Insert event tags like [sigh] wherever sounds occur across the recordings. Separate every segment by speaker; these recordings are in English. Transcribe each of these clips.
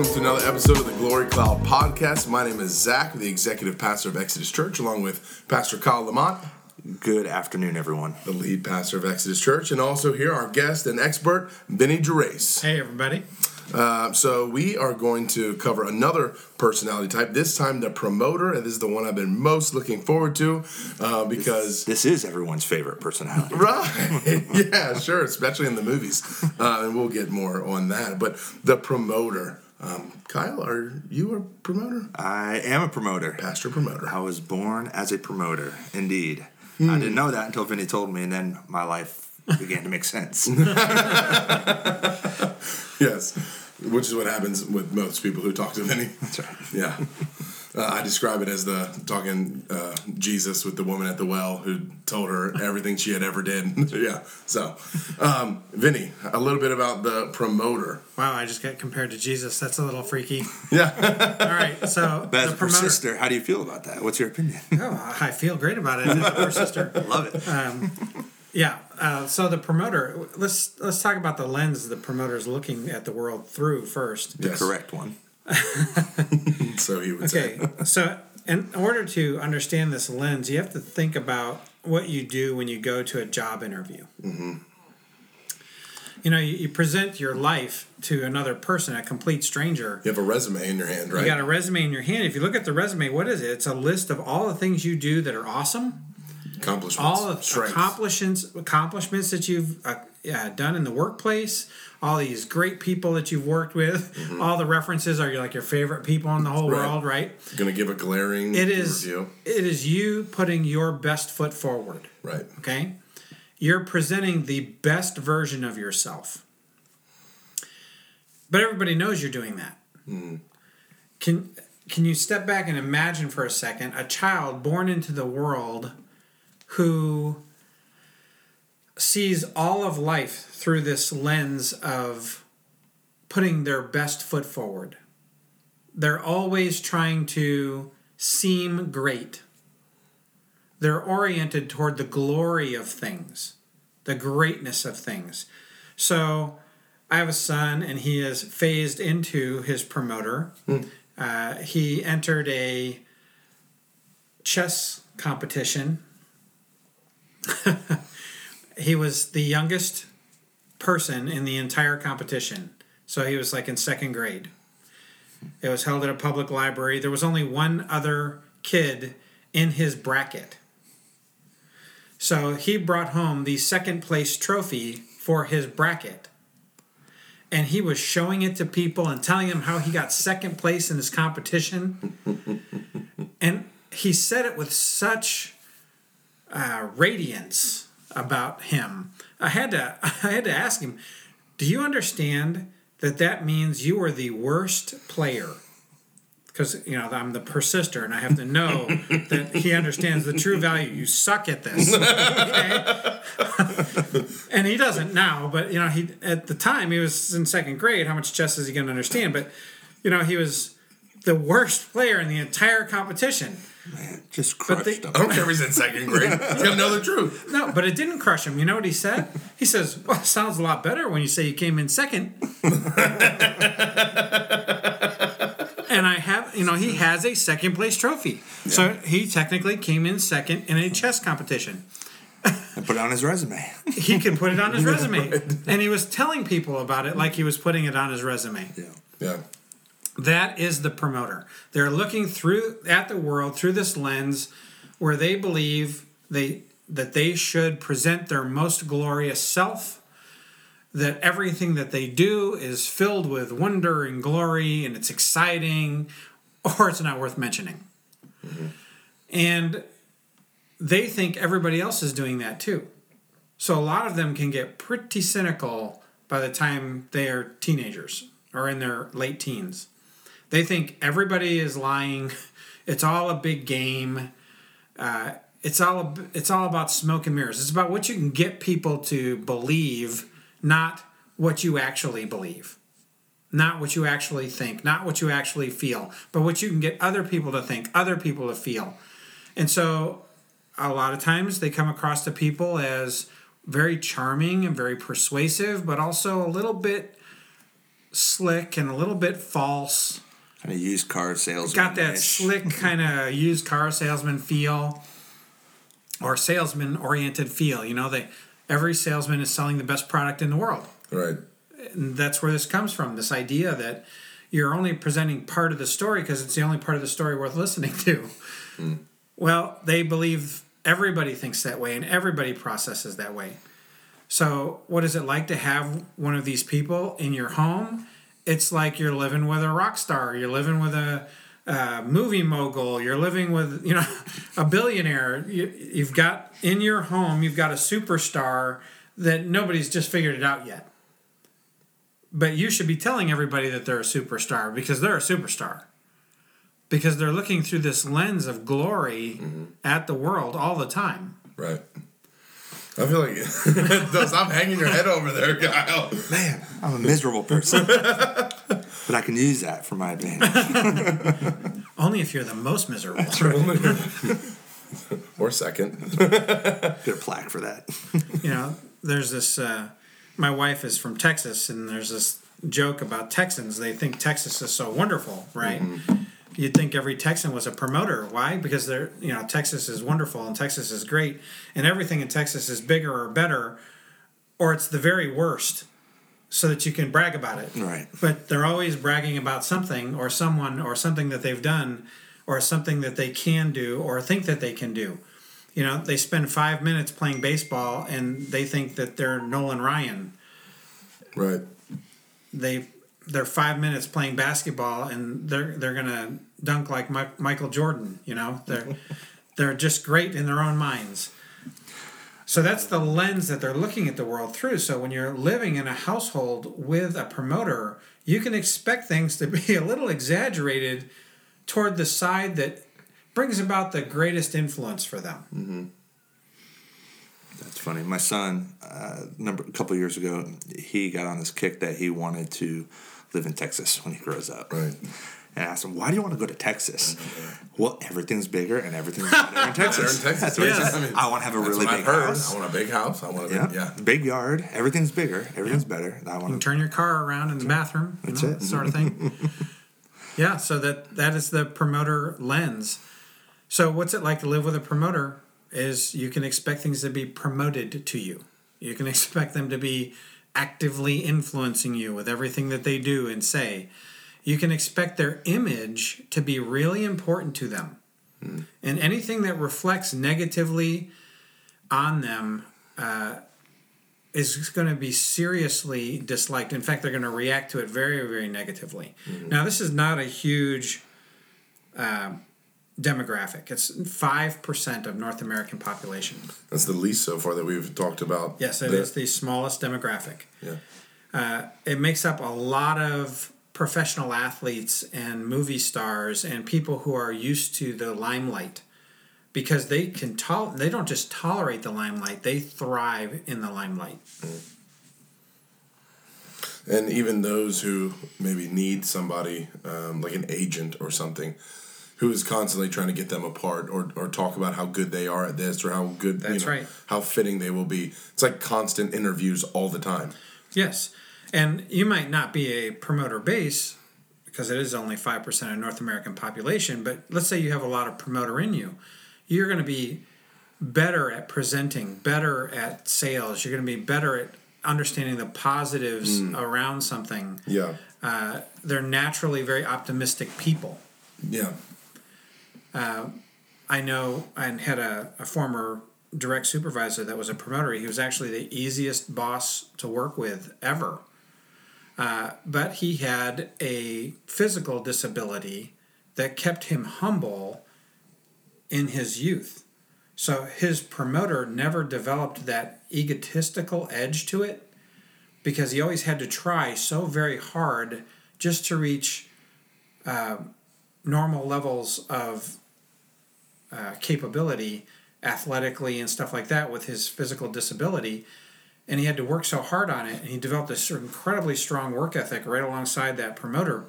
Speaker 1: welcome to another episode of the Glory Cloud Podcast. My name is Zach, the executive pastor of Exodus Church, along with Pastor Kyle Lamont,
Speaker 2: Good afternoon, everyone.
Speaker 1: the lead pastor of Exodus Church, and also here our guest and expert, Vinny Gerace.
Speaker 3: Hey, everybody.
Speaker 1: Uh, so we are going to cover another personality type. This time, the promoter, and this is the one I've been most looking forward to uh, because.
Speaker 2: This is everyone's favorite personality. [laughs]
Speaker 1: Right. [laughs] yeah, sure, especially in the movies. Uh, and we'll get more on that. But the promoter. Um, Kyle, are you a promoter?
Speaker 2: I am a promoter.
Speaker 1: Pastor promoter.
Speaker 2: I was born as a promoter, indeed. I didn't know that until Vinny told me, and then my life began to make sense. [laughs] [laughs]
Speaker 1: Yes, which is what happens with most people who talk to Vinny.
Speaker 2: That's right.
Speaker 1: Yeah. Uh, I describe it as the talking uh, Jesus with the woman at the well who told her everything she had ever did. [laughs] yeah. So, um, Vinny, a little bit about the promoter.
Speaker 3: Wow, I just got compared to Jesus. That's a little freaky. [laughs]
Speaker 1: Yeah.
Speaker 3: All right, so [laughs]
Speaker 2: But as
Speaker 3: the
Speaker 2: a persister, how do you feel about that? What's your opinion?
Speaker 3: Oh, I feel great about it. As a persister.
Speaker 2: Love it.
Speaker 3: Yeah. Uh, so the promoter. Let's let's talk about the lens the promoter is looking at the world through first.
Speaker 1: Yes.
Speaker 2: Correct one. [laughs]
Speaker 1: So he would say.
Speaker 3: Okay. [laughs] so in order to understand this lens, you have to think about what you do when you go to a job interview. Mm-hmm. You know, you, you present your life to another person, a complete stranger.
Speaker 1: You have a resume in your hand, right?
Speaker 3: You got a resume in your hand. If you look at the resume, what is it? It's a list of all the things you do that are awesome,
Speaker 1: Accomplishments.
Speaker 3: all the accomplishments accomplishments that you've uh, yeah, done in the workplace, all these great people that you've worked with, all the references are like your favorite people in the whole
Speaker 1: Mm-hmm. Right.
Speaker 3: world, right?
Speaker 1: Going to give a glaring
Speaker 3: It is
Speaker 1: review.
Speaker 3: it is you putting your best foot forward.
Speaker 1: Right.
Speaker 3: Okay? You're presenting the best version of yourself. But everybody knows you're doing that. Can can you step back and imagine for a second a child born into the world who sees all of life through this lens of putting their best foot forward. They're always trying to seem great. They're oriented toward the glory of things, the greatness of things. So I have a son, and he is phased into his promoter. Uh, he entered a chess competition. [laughs] he was the youngest person in the entire competition. So he was like in second grade. It was held at a public library. There was only one other kid in his bracket. So he brought home the second place trophy for his bracket. And he was showing it to people and telling them how he got second place in his competition. and he said it with such uh, radiance about him. I had to [laughs] I had to ask him, "Do you understand that that means you are the worst player?" Because you know I'm the persister, and I have to know [laughs] that he understands the true value. You suck at this, [laughs] okay? and he doesn't now, but you know he at the time he was in second grade. How much chess is he going to understand? But you know he was the worst player in the entire competition.
Speaker 2: Man, just crushed
Speaker 3: they-
Speaker 2: him.
Speaker 1: I don't care if he's in second grade. He's got to know the truth.
Speaker 3: No, but it didn't crush him. You know what he said? He says, "Well, it sounds a lot better when you say you came in second. [laughs] and I have, you know, he has a second place trophy. So he technically came in second in a chess competition.
Speaker 2: And put it on his resume.
Speaker 3: He can put it on his [laughs] resume. And he was telling people about it like he was putting it on his resume.
Speaker 2: Yeah.
Speaker 1: Yeah.
Speaker 3: That is the promoter. They're looking through at the world through this lens where they believe they that they should present their most glorious self, that everything that they do is filled with wonder and glory and it's exciting or it's not worth mentioning. Mm-hmm. And they think everybody else is doing that too. So a lot of them can get pretty cynical by the time they are teenagers or in their late teens. They think everybody is lying. [laughs] It's all a big game. Uh, it's all it's all about smoke and mirrors. It's about what you can get people to believe, not what you actually believe, not what you actually think, not what you actually feel, but what you can get other people to think, other people to feel. And so, a lot of times they come across to people as very charming and very persuasive, but also a little bit slick and a little bit false.
Speaker 2: Kind of used car salesman.
Speaker 3: It's got that slick kind of used car salesman feel or salesman oriented feel. You know, they every salesman is selling the best product in the world.
Speaker 1: Right.
Speaker 3: And that's where this comes from. This idea that you're only presenting part of the story because it's the only part of the story worth listening to. Hmm. Well, they believe everybody thinks that way and everybody processes that way. So, what is it like to have one of these people in your home? It's like you're living with a rock star. You're living with a, uh movie mogul. You're living with you know [laughs] a billionaire. You, you've got in your home. You've got a superstar that nobody's just figured it out yet. But you should be telling everybody that they're a superstar because they're a superstar. Because they're looking through this lens of glory at the world all the time.
Speaker 1: Right. I feel like [laughs] Don't stop hanging your head over there, Kyle.
Speaker 2: Man, I'm a miserable person. [laughs] but I can use that for my advantage. [laughs]
Speaker 3: Only if you're the most miserable.
Speaker 1: or second.
Speaker 2: Get a plaque for that.
Speaker 3: you know, there's this. Uh, my wife is from Texas, and there's this joke about Texans. They think Texas is so wonderful, right? You'd think every Texan was a promoter. Why? Because they're, you know, Texas is wonderful and Texas is great, and everything in Texas is bigger or better, or it's the very worst, so that you can brag about it.
Speaker 2: Right.
Speaker 3: But they're always bragging about something or someone or something that they've done or something that they can do or think that they can do. You know, they spend five minutes playing baseball and they think that they're Nolan Ryan.
Speaker 1: Right.
Speaker 3: They they're five minutes playing basketball and they're they're gonna dunk like Mi- Michael Jordan. You know, they're [laughs] they're just great in their own minds. So that's the lens that they're looking at the world through. So when you're living in a household with a promoter, you can expect things to [laughs] be a little exaggerated toward the side that brings about the greatest influence for them.
Speaker 2: That's funny. My son, uh, number a couple years ago, he got on this kick that he wanted to live in Texas when he grows up.
Speaker 1: Right.
Speaker 2: And I asked him, "Why do you want to go to Texas?" Well, everything's bigger and everything's better in [laughs] Texas.
Speaker 1: They're in Texas.
Speaker 2: That's what
Speaker 3: Yes.
Speaker 1: I mean,
Speaker 2: I want to have a
Speaker 1: That's
Speaker 2: really
Speaker 1: what
Speaker 2: big
Speaker 1: I've heard.
Speaker 2: house.
Speaker 1: I want a big house. I want a
Speaker 2: Yeah.
Speaker 1: big, yeah.
Speaker 2: big yard. Everything's bigger. Everything's better. I
Speaker 3: You
Speaker 2: want
Speaker 3: can
Speaker 2: to.
Speaker 3: turn your car around in the bathroom, you
Speaker 2: That's
Speaker 3: know,
Speaker 2: it.
Speaker 3: sort of thing. [laughs] yeah, so that that is the promoter lens. So what's it like to live with a promoter? Is you can expect things to be promoted to you. You can [laughs] expect them to be actively influencing you with everything that they do and say. You can expect their image to be really important to them. And anything that reflects negatively on them uh, is going to be seriously disliked. In fact, they're going to react to it very, very negatively. Now, this is not a huge uh, demographic. It's five percent of North American population.
Speaker 1: That's the least so far that we've talked about.
Speaker 3: Yes, it
Speaker 1: there.
Speaker 3: is the smallest demographic.
Speaker 1: Yeah.
Speaker 3: Uh, it makes up a lot of professional athletes and movie stars and people who are used to the limelight because they can tol- they don't just tolerate the limelight they thrive in the limelight
Speaker 1: And even those who maybe need somebody, um, like an agent or something, who is constantly trying to get them apart or, or talk about how good they are at this or how good,
Speaker 3: That's
Speaker 1: you know,
Speaker 3: right.
Speaker 1: how fitting they will be. It's like constant interviews all the time.
Speaker 3: Yes. And you might not be a promoter base because it is only 5% of North American population, but let's say you have a lot of promoter in you. You're going to be better at presenting, better at sales. You're going to be better at understanding the positives around something.
Speaker 1: Yeah.
Speaker 3: Uh, they're naturally very optimistic people.
Speaker 1: Yeah.
Speaker 3: I know I had a, a former direct supervisor that was a promoter. He was actually the easiest boss to work with ever. Uh, but he had a physical disability that kept him humble in his youth. So his promoter never developed that egotistical edge to it because he always had to try so very hard just to reach uh, normal levels of uh, capability athletically and stuff like that with his physical disability and he had to work so hard on it and he developed this incredibly strong work ethic right alongside that promoter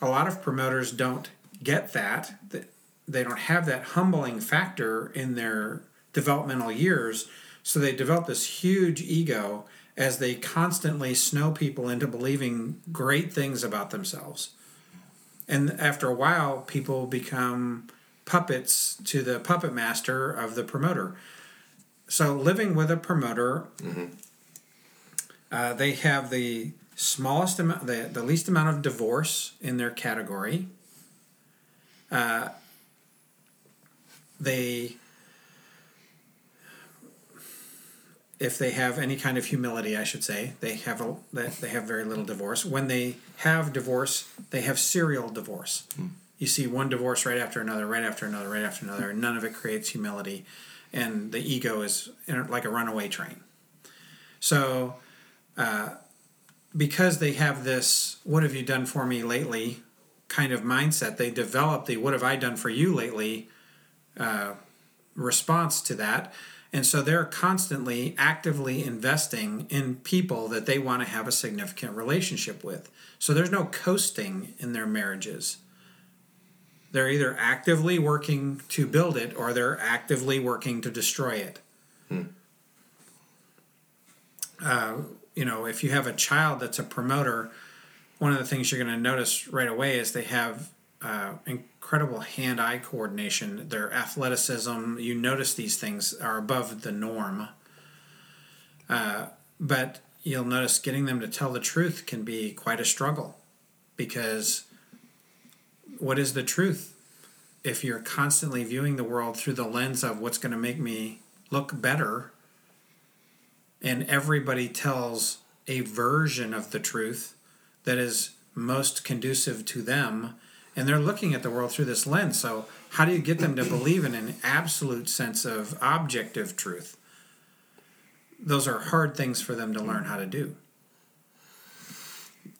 Speaker 3: a lot of promoters don't get that Th- they don't have that humbling factor in their developmental years so they develop this huge ego as they constantly snow people into believing great things about themselves. And after a while, people become puppets to the puppet master of the promoter. So, living with a promoter, uh, they have the smallest amount, the, the least amount of divorce in their category. Uh, they if they have any kind of humility, I should say, they have a that they have very little divorce. When they have divorce, they have serial divorce. You see one divorce right after another, right after another, right after another, and none of it creates humility, and the ego is like a runaway train. So, uh, because they have this "What have you done for me lately?" kind of mindset, they develop the "What have I done for you lately?" Uh, response to that. And so they're constantly actively investing in people that they want to have a significant relationship with. So there's no coasting in their marriages. They're either actively working to build it or they're actively working to destroy it. Uh, you know, if you have a child that's a promoter, one of the things you're going to notice right away is they have uh, incredible hand-eye coordination. Their athleticism, you notice these things are above the norm. Uh, but you'll notice getting them to tell the truth can be quite a struggle, because what is the truth? If you're constantly viewing the world through the lens of what's going to make me look better, and everybody tells a version of the truth that is most conducive to them and they're looking at the world through this lens. So, how do you get them to believe in an absolute sense of objective truth? Those are hard things for them to learn how to do.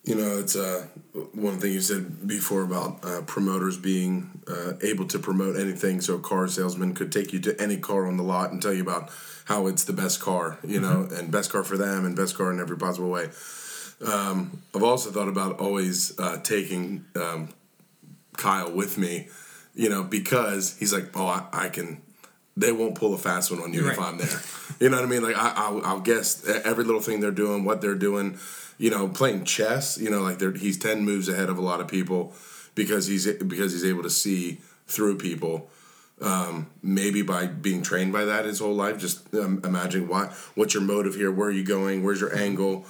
Speaker 1: You know, it's uh, one thing you said before about uh, promoters being uh, able to promote anything. So, a car salesman could take you to any car on the lot and tell you about how it's the best car, you know, and best car for them and best car in every possible way. Um, I've also thought about always uh, taking um, Kyle with me, you know, because he's like, oh, I, I can. They won't pull a fast one on you if I'm there. You know what I mean? Like I, I'll, I'll guess every little thing they're doing, what they're doing. You know, playing chess. You know, like they're, he's ten moves ahead of a lot of people because he's because he's able to see through people. Um, maybe by being trained by that his whole life. Just um, imagine why. What's your motive here? Where are you going? Where's your angle?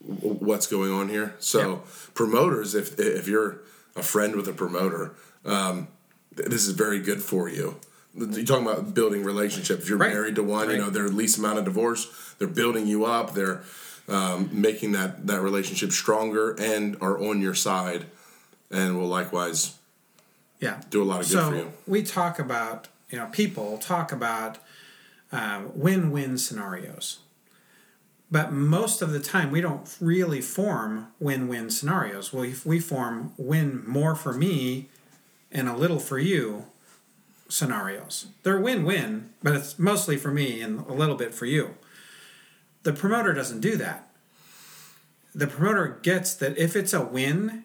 Speaker 1: What's going on here? So
Speaker 3: Yeah.
Speaker 1: promoters, if if you're a friend with a promoter, um, this is very good for you. You're talking about building relationships. You're
Speaker 3: Right.
Speaker 1: married to one, you
Speaker 3: Right.
Speaker 1: know, their least amount of divorce. They're building you up. They're um, making that that relationship stronger and are on your side, and will likewise
Speaker 3: Yeah.
Speaker 1: do a lot of good
Speaker 3: so
Speaker 1: for you.
Speaker 3: we talk about, you know, people talk about um, win-win scenarios. But most of the time, we don't really form win-win scenarios. We we form win more for me and a little for you scenarios. They're win-win, but it's mostly for me and a little bit for you. The promoter doesn't do that. The promoter gets that if it's a win,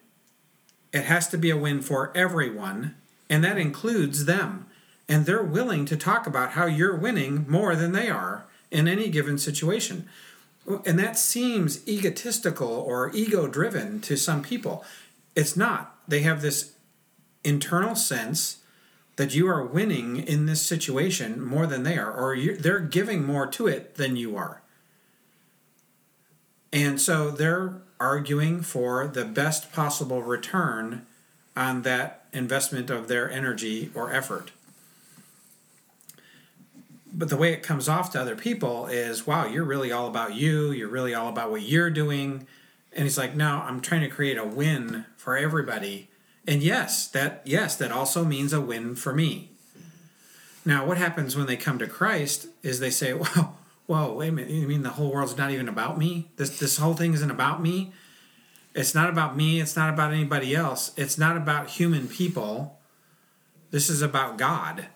Speaker 3: it has to be a win for everyone, and that includes them. And they're willing to talk about how you're winning more than they are in any given situation. And that seems egotistical or ego driven to some people. It's not. They have this internal sense that you are winning in this situation more than they are, or they're giving more to it than you are. And so they're arguing for the best possible return on that investment of their energy or effort. But the way it comes off to other people is, wow, you're really all about you. You're really all about what you're doing. And he's like, no, I'm trying to create a win for everybody. And yes, that yes, that also means a win for me. Now, what happens when they come to Christ is they say, [laughs] well, whoa, wait a minute. You mean the whole world's not even about me? This this whole thing isn't about me? It's not about me. It's not about anybody else. It's not about human people. This is about God.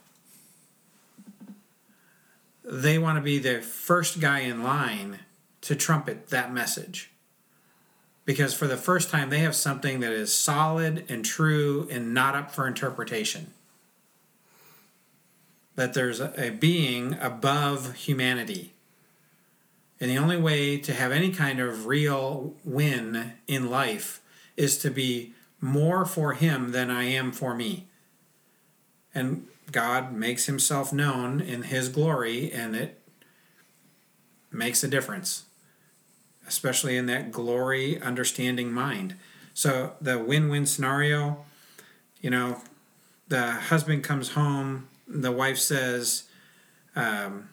Speaker 3: They want to be the first guy in line to trumpet that message. Because for the first time, they have something that is solid and true and not up for interpretation. That there's a, being above humanity. And the only way to have any kind of real win in life is to be more for Him than I am for me. And God makes Himself known in His glory, and it makes a difference, especially in that glory understanding mind. So, the win win scenario, you know, the husband comes home, the wife says, um,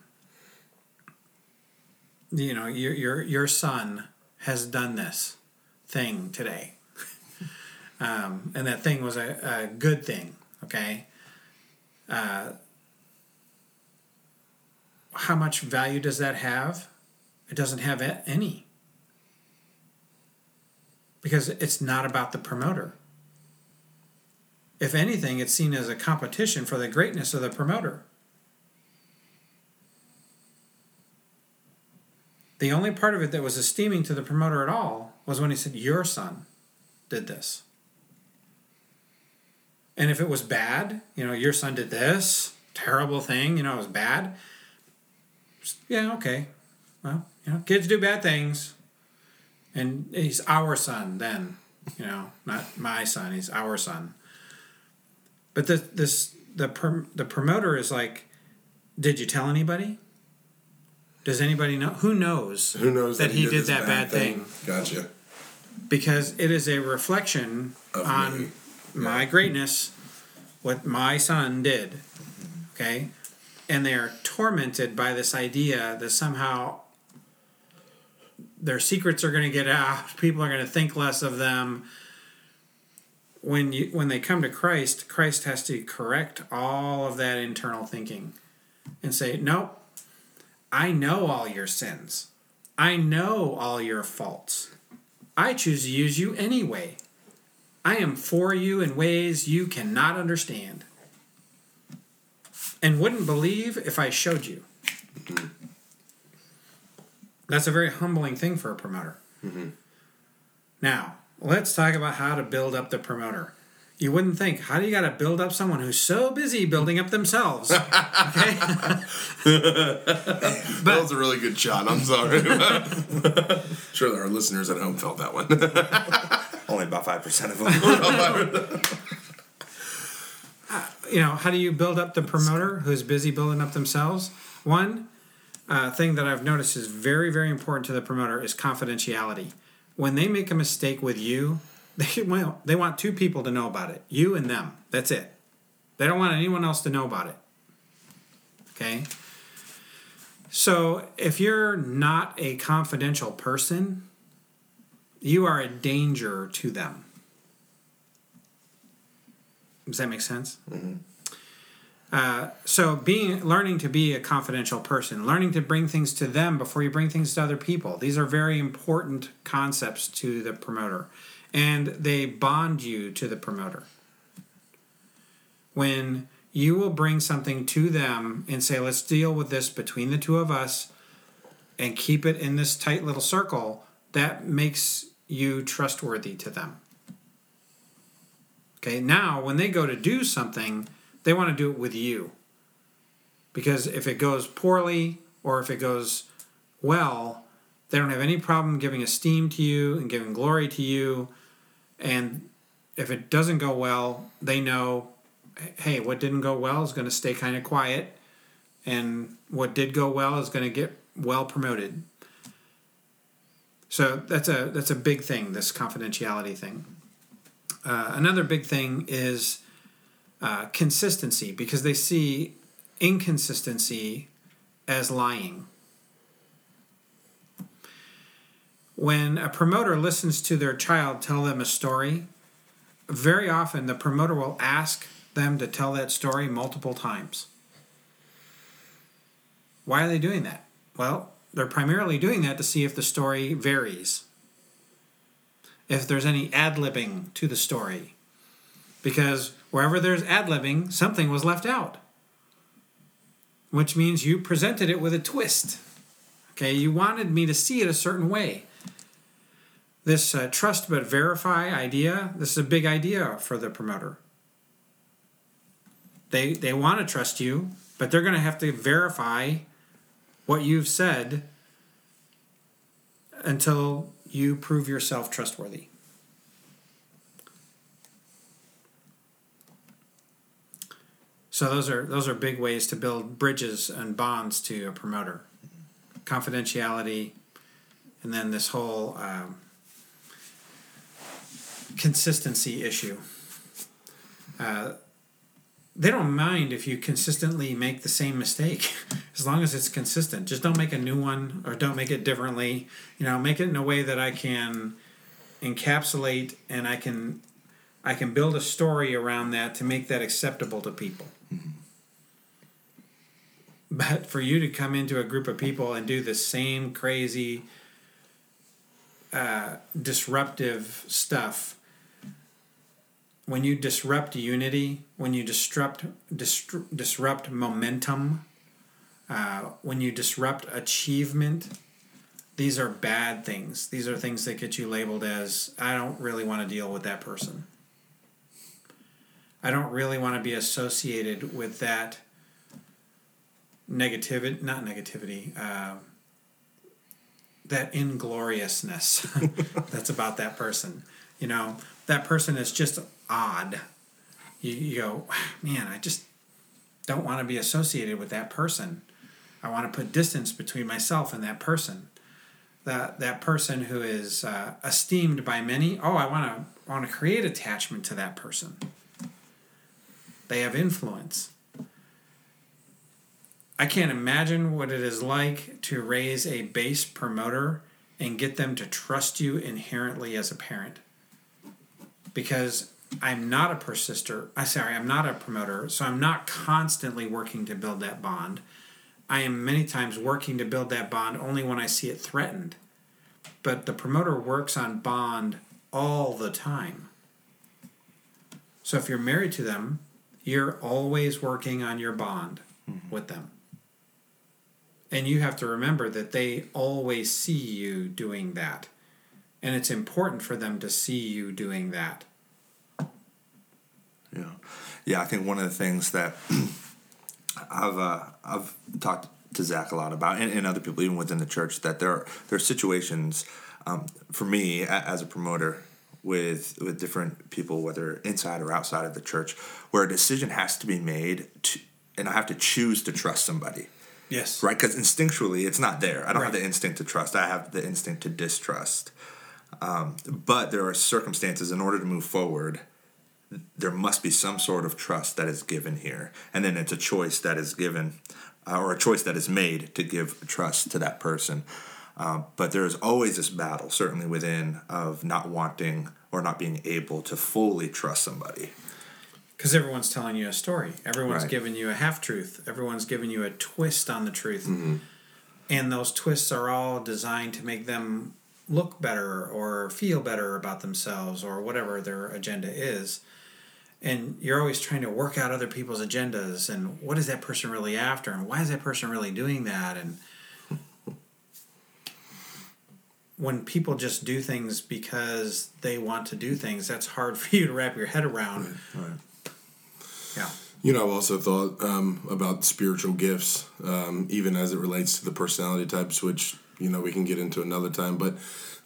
Speaker 3: you know, your your your son has done this thing today, [laughs] um, and that thing was a, a good thing. Okay. Uh, how much value does that have? It doesn't have any. Because it's not about the promoter. If anything, it's seen as a competition for the greatness of the promoter. The only part of it that was esteeming to the promoter at all was when he said, Your son did this. And if it was bad, you know, your son did this terrible thing, you know, it was bad. Yeah, okay. Well, you know, kids do bad things. And he's our son then, you know, not my son, he's our son. But the, this the the promoter is like, did you tell anybody? Does anybody know? Who knows?
Speaker 1: Who knows
Speaker 3: that, he, did, did that bad, bad thing.
Speaker 1: thing? Gotcha.
Speaker 3: Because it is a reflection of on me. my greatness, what my son did. Okay, and they are tormented by this idea that somehow their secrets are going to get out. [laughs] People are going to think less of them. When you when they come to Christ, Christ has to correct all of that internal thinking and say, "Nope, I know all your sins. I know all your faults. I choose to use you anyway. I am for you in ways you cannot understand and wouldn't believe if I showed you. That's a very humbling thing for a promoter. Mm-hmm. Now, let's talk about how to build up the promoter you wouldn't think how do you got to build up someone who's so busy building up themselves? Okay? [laughs]
Speaker 1: That was a really good shot i'm sorry. [laughs] Sure our listeners at home felt that one. [laughs]
Speaker 2: Only about 5% of them.
Speaker 3: Uh, you know how do you build up the promoter who's busy building up themselves? One uh, thing that i've noticed is very very important to the promoter is confidentiality. When they make a mistake with you [laughs] they well, they want two people to know about it. You and them. That's it. They don't want anyone else to know about it. Okay? So, if you're not a confidential person, you are a danger to them. Does that make sense? Mm-hmm. Uh, so, being learning to be a confidential person, learning to bring things to them before you bring things to other people. These are very important concepts to the promoter and they bond you to the promoter. When you will bring something to them and say, let's deal with this between the two of us and keep it in this tight little circle, that makes you trustworthy to them. Okay, now when they go to do something, they want to do it with you. Because if it goes poorly or if it goes well, they don't have any problem giving esteem to you and giving glory to you and if it doesn't go well, they know, hey, what didn't go well is going to stay kind of quiet, and what did go well is going to get well promoted. So that's a that's a big thing. This confidentiality thing. Uh, another big thing is uh, consistency because they see inconsistency as lying. When a promoter listens to their child tell them a story, very often the promoter will ask them to tell that story multiple times. Why are they doing that? Well, they're primarily doing that to see if the story varies, if there's any ad libbing to the story. Because wherever there's ad libbing, something was left out, which means you presented it with a twist. Okay, you wanted me to see it a certain way this uh, trust but verify idea, this is a big idea for the promoter. They, they want to trust you, but they're going to have to verify what you've said until you prove yourself trustworthy. So those are those are big ways to build bridges and bonds to a promoter. Confidentiality, and then this whole um, consistency issue. Uh, they don't mind if you consistently make the same mistake [laughs] as long as it's consistent. Just don't make a new one or don't make it differently. You know make it in a way that i can encapsulate and i can i can build a story around that to make that acceptable to people. But for you to come into a group of people and do the same crazy uh, disruptive stuff when you disrupt unity, when you disrupt distru- disrupt momentum, uh, when you disrupt achievement, these are bad things. These are things that get you labeled as I don't really want to deal with that person. I don't really want to be associated with that negativity, not negativity, uh, that ingloriousness [laughs] that's about that person. You know, that person is just odd. You, you go, man, I just don't want to be associated with that person. I want to put distance between myself and that person. That that person who is uh, esteemed by many. Oh, I want to want to create attachment to that person. They have influence. I can't imagine what it is like to raise a base promoter and get them to trust you inherently as a parent. Because I'm not a persister. I sorry, I'm not a promoter, so I'm not constantly working to build that bond. I am many times working to build that bond only when I see it threatened. But the promoter works on bond all the time. So if you're married to them, you're always working on your bond mm-hmm. with them. And you have to remember that they always see you doing that. And it's important for them to see you doing that.
Speaker 2: Yeah, yeah. I think one of the things that [clears throat] I've uh, I've talked to Zach a lot about, and, and, other people even within the church, that there are, there are situations um, for me as a promoter with with different people, whether inside or outside of the church, where a decision has to be made, to, and I have to choose to trust somebody.
Speaker 3: Yes.
Speaker 2: Right, because instinctually it's not there. I don't right. have the instinct to trust. I have the instinct to distrust. Um, but there are circumstances in order to move forward there must be some sort of trust that is given here. And then it's a choice that is given, uh, or a choice that is made to give trust to that person. Uh, but there's always this battle, certainly within, of not wanting or not being able to fully trust somebody.
Speaker 3: Because everyone's telling you a story. Everyone's right. giving you a half truth. Everyone's giving you a twist on the truth. Mm-hmm. And those twists are all designed to make them look better or feel better about themselves or whatever their agenda is and you're always trying to work out other people's agendas and what is that person really after and why is that person really doing that? And [laughs] when people just do things because they want to do things that's hard [laughs] for you to wrap your head around. Right, right.
Speaker 1: yeah. You know i've also thought um, about spiritual gifts um, even as it relates to the personality types which you know we can get into another time but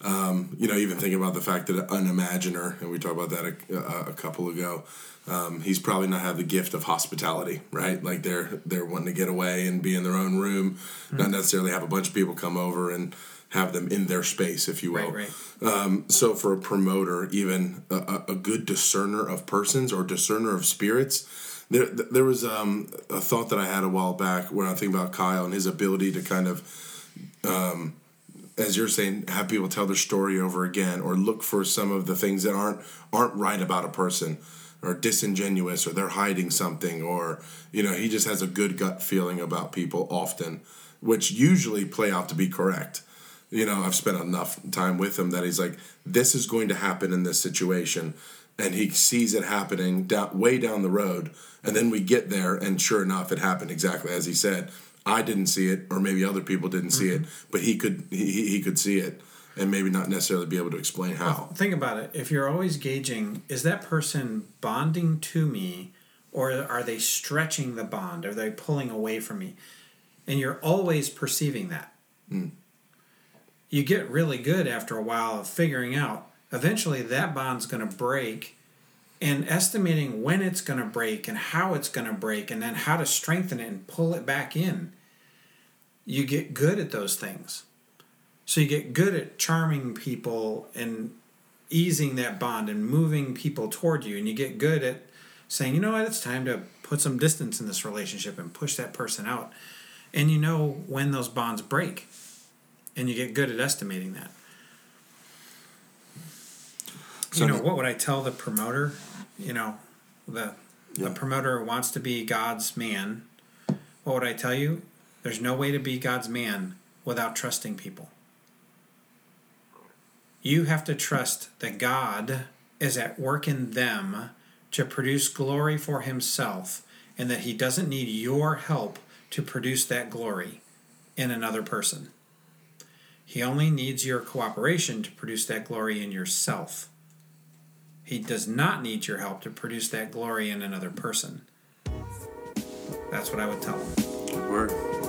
Speaker 1: um, you know, even thinking about the fact that an imaginer, and we talked about that a, a couple ago, um, he's probably not have the gift of hospitality, right? Like they're they're wanting to get away and be in their own room, mm-hmm. not necessarily have a bunch of people come over and have them in their space, if you will.
Speaker 3: Right, right.
Speaker 1: Um, so for a promoter, even a, a, good discerner of persons or discerner of spirits. There, there was um, a thought that I had a while back when I think about Kyle and his ability to kind of um, as you're saying, have people tell their story over again, or look for some of the things that aren't aren't right about a person, or disingenuous, or they're hiding something, or you know, he just has a good gut feeling about people often, which usually play out to be correct. You know, I've spent enough time with him that he's like, this is going to happen in this situation, and he sees it happening way down the road, and then we get there, and sure enough, it happened exactly as he said I didn't see it, or maybe other people didn't see mm-hmm. it, but he could he, he could see it, and maybe not necessarily be able to explain how. Well,
Speaker 3: think about it. If you're always gauging, is that person bonding to me, or are they stretching the bond? Are they pulling away from me? And you're always perceiving that. Mm. you get really good after a while of figuring out eventually that bond's going to break and estimating when it's going to break and how it's going to break and then how to strengthen it and pull it back in you get good at those things. So you get good at charming people and easing that bond and moving people toward you and you get good at saying you know what? It's time to put some distance in this relationship and push that person out. And you know when those bonds break and you get good at estimating that.
Speaker 2: So
Speaker 3: you know what would i tell the promoter you know the the promoter wants to be god's man. What would i tell you? There's no way to be god's man without trusting people. You have to trust that god is at work in them to produce glory for himself and that he doesn't need your help to produce that glory in another person. He only needs your cooperation to produce that glory in yourself he does not need your help to produce that glory in another person. That's what I would tell him.
Speaker 2: Word.